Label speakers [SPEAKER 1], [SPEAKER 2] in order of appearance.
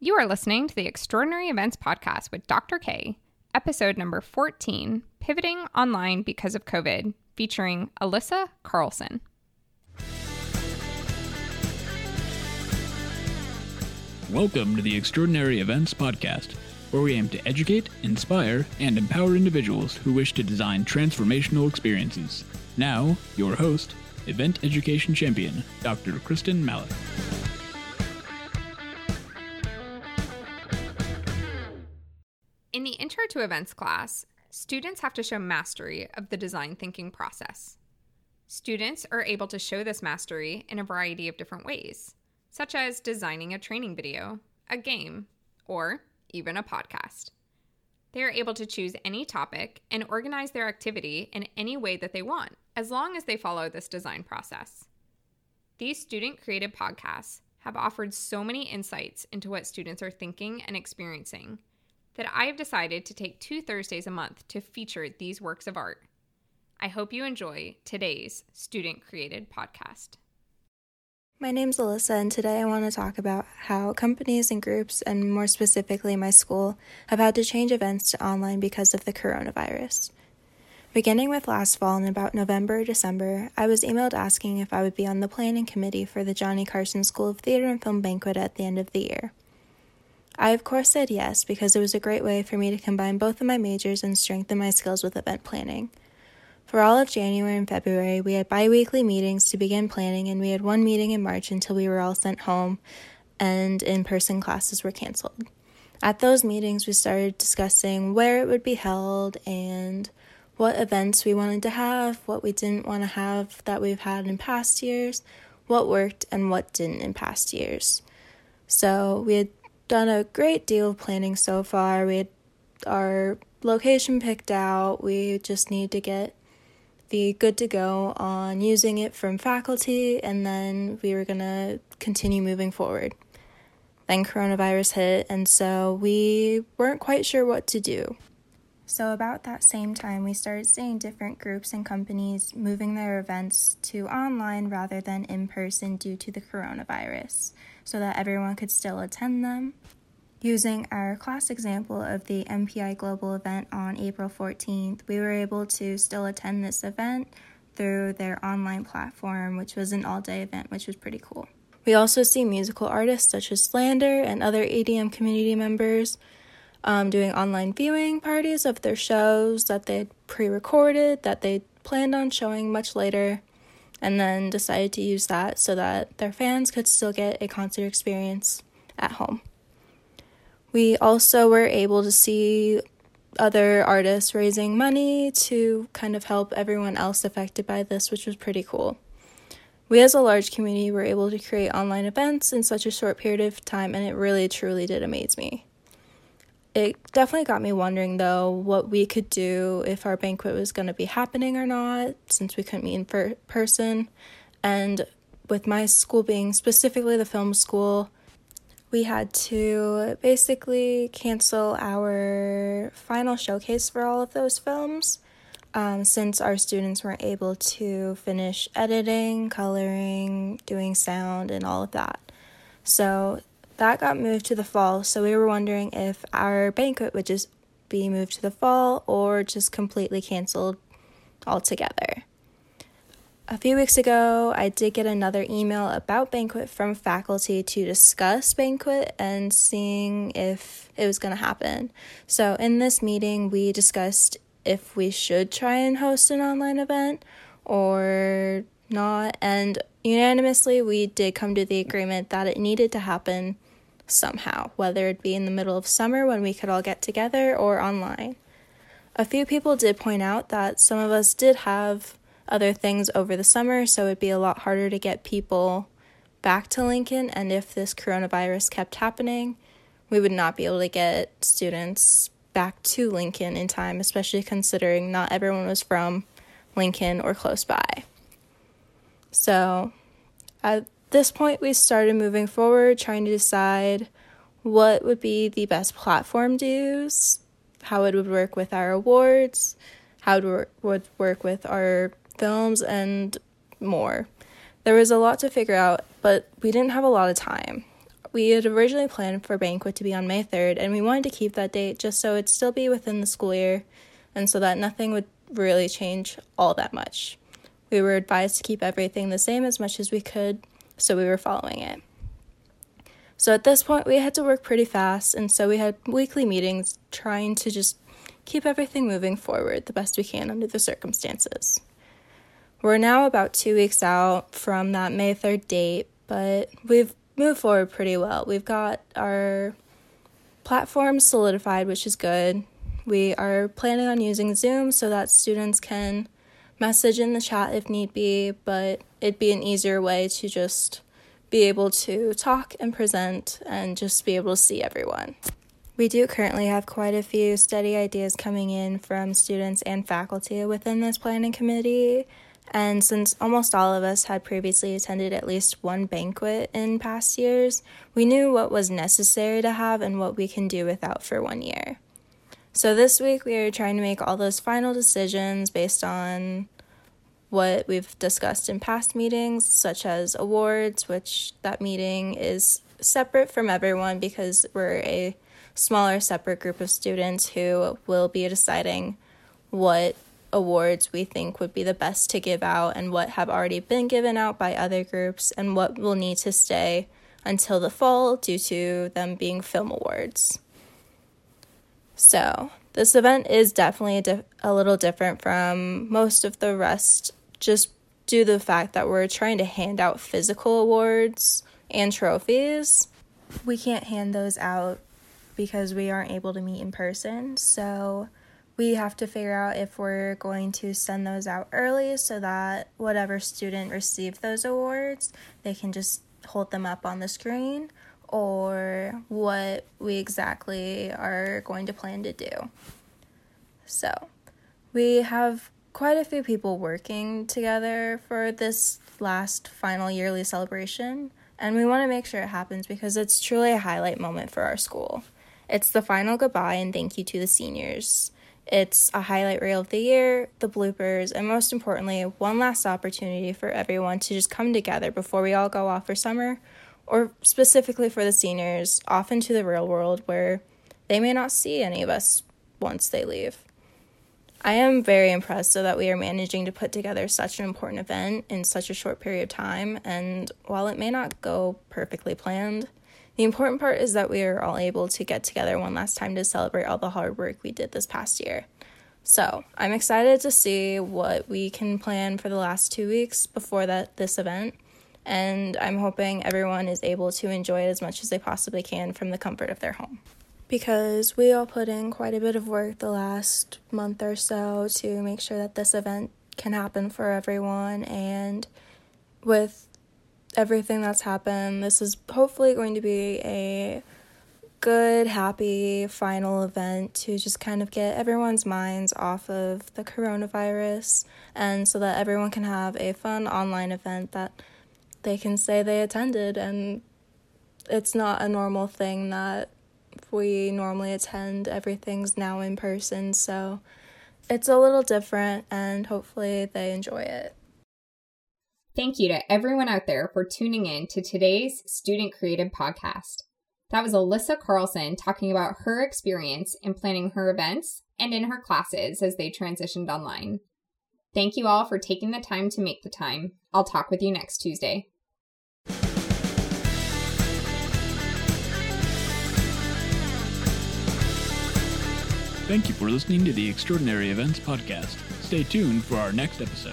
[SPEAKER 1] You are listening to the Extraordinary Events Podcast with Dr. K, episode number 14 Pivoting Online Because of COVID, featuring Alyssa Carlson.
[SPEAKER 2] Welcome to the Extraordinary Events Podcast, where we aim to educate, inspire, and empower individuals who wish to design transformational experiences. Now, your host, Event Education Champion, Dr. Kristen Mallett.
[SPEAKER 1] To Events class, students have to show mastery of the design thinking process. Students are able to show this mastery in a variety of different ways, such as designing a training video, a game, or even a podcast. They are able to choose any topic and organize their activity in any way that they want, as long as they follow this design process. These student created podcasts have offered so many insights into what students are thinking and experiencing that I have decided to take two Thursdays a month to feature these works of art. I hope you enjoy today's student created podcast.
[SPEAKER 3] My name's Alyssa, and today I want to talk about how companies and groups, and more specifically my school, have had to change events to online because of the coronavirus. Beginning with last fall in about November or December, I was emailed asking if I would be on the planning committee for the Johnny Carson School of Theater and Film banquet at the end of the year. I, of course, said yes because it was a great way for me to combine both of my majors and strengthen my skills with event planning. For all of January and February, we had bi weekly meetings to begin planning, and we had one meeting in March until we were all sent home and in person classes were canceled. At those meetings, we started discussing where it would be held and what events we wanted to have, what we didn't want to have that we've had in past years, what worked and what didn't in past years. So we had done a great deal of planning so far. We had our location picked out. We just need to get the good to go on using it from faculty, and then we were going to continue moving forward. Then coronavirus hit, and so we weren't quite sure what to do. So, about that same time, we started seeing different groups and companies moving their events to online rather than in person due to the coronavirus, so that everyone could still attend them. Using our class example of the MPI Global event on April 14th, we were able to still attend this event through their online platform, which was an all day event, which was pretty cool. We also see musical artists such as Slander and other EDM community members um, doing online viewing parties of their shows that they'd pre recorded, that they planned on showing much later, and then decided to use that so that their fans could still get a concert experience at home. We also were able to see other artists raising money to kind of help everyone else affected by this, which was pretty cool. We, as a large community, were able to create online events in such a short period of time, and it really truly did amaze me. It definitely got me wondering, though, what we could do if our banquet was going to be happening or not, since we couldn't meet in per- person. And with my school being specifically the film school, we had to basically cancel our final showcase for all of those films um, since our students weren't able to finish editing, coloring, doing sound, and all of that. So that got moved to the fall. So we were wondering if our banquet would just be moved to the fall or just completely canceled altogether. A few weeks ago, I did get another email about Banquet from faculty to discuss Banquet and seeing if it was going to happen. So, in this meeting, we discussed if we should try and host an online event or not, and unanimously, we did come to the agreement that it needed to happen somehow, whether it be in the middle of summer when we could all get together or online. A few people did point out that some of us did have other things over the summer, so it'd be a lot harder to get people back to Lincoln. And if this coronavirus kept happening, we would not be able to get students back to Lincoln in time, especially considering not everyone was from Lincoln or close by. So at this point, we started moving forward, trying to decide what would be the best platform to use, how it would work with our awards, how it would work with our films, and more. There was a lot to figure out, but we didn't have a lot of time. we had originally planned for banquet to be on May 3rd, and we wanted to keep that date just so it'd still be within the school year and so that nothing would really change all that much. We were advised to keep everything the same as much as we could, so we were following it. So at this point, we had to work pretty fast, and so we had weekly meetings trying to just keep everything moving forward the best we can under the circumstances. We're now about two weeks out from that May 3rd date, but we've moved forward pretty well. We've got our platform solidified, which is good. We are planning on using Zoom so that students can message in the chat if need be, but it'd be an easier way to just be able to talk and present and just be able to see everyone. We do currently have quite a few study ideas coming in from students and faculty within this planning committee. And since almost all of us had previously attended at least one banquet in past years, we knew what was necessary to have and what we can do without for one year. So this week we are trying to make all those final decisions based on what we've discussed in past meetings, such as awards, which that meeting is separate from everyone because we're a smaller, separate group of students who will be deciding what awards we think would be the best to give out and what have already been given out by other groups and what will need to stay until the fall due to them being film awards. So, this event is definitely a, di- a little different from most of the rest, just due to the fact that we're trying to hand out physical awards and trophies. We can't hand those out because we aren't able to meet in person. So, we have to figure out if we're going to send those out early so that whatever student received those awards, they can just hold them up on the screen or what we exactly are going to plan to do. So, we have quite a few people working together for this last final yearly celebration, and we want to make sure it happens because it's truly a highlight moment for our school. It's the final goodbye and thank you to the seniors. It's a highlight reel of the year, the bloopers, and most importantly, one last opportunity for everyone to just come together before we all go off for summer or specifically for the seniors, off into the real world where they may not see any of us once they leave. I am very impressed so that we are managing to put together such an important event in such a short period of time, and while it may not go perfectly planned, the important part is that we are all able to get together one last time to celebrate all the hard work we did this past year. So, I'm excited to see what we can plan for the last 2 weeks before that this event and I'm hoping everyone is able to enjoy it as much as they possibly can from the comfort of their home. Because we all put in quite a bit of work the last month or so to make sure that this event can happen for everyone, and with everything that's happened, this is hopefully going to be a good, happy final event to just kind of get everyone's minds off of the coronavirus and so that everyone can have a fun online event that they can say they attended and it's not a normal thing that we normally attend everything's now in person so it's a little different and hopefully they enjoy it
[SPEAKER 1] thank you to everyone out there for tuning in to today's student created podcast that was alyssa carlson talking about her experience in planning her events and in her classes as they transitioned online Thank you all for taking the time to make the time. I'll talk with you next Tuesday.
[SPEAKER 2] Thank you for listening to the Extraordinary Events Podcast. Stay tuned for our next episode.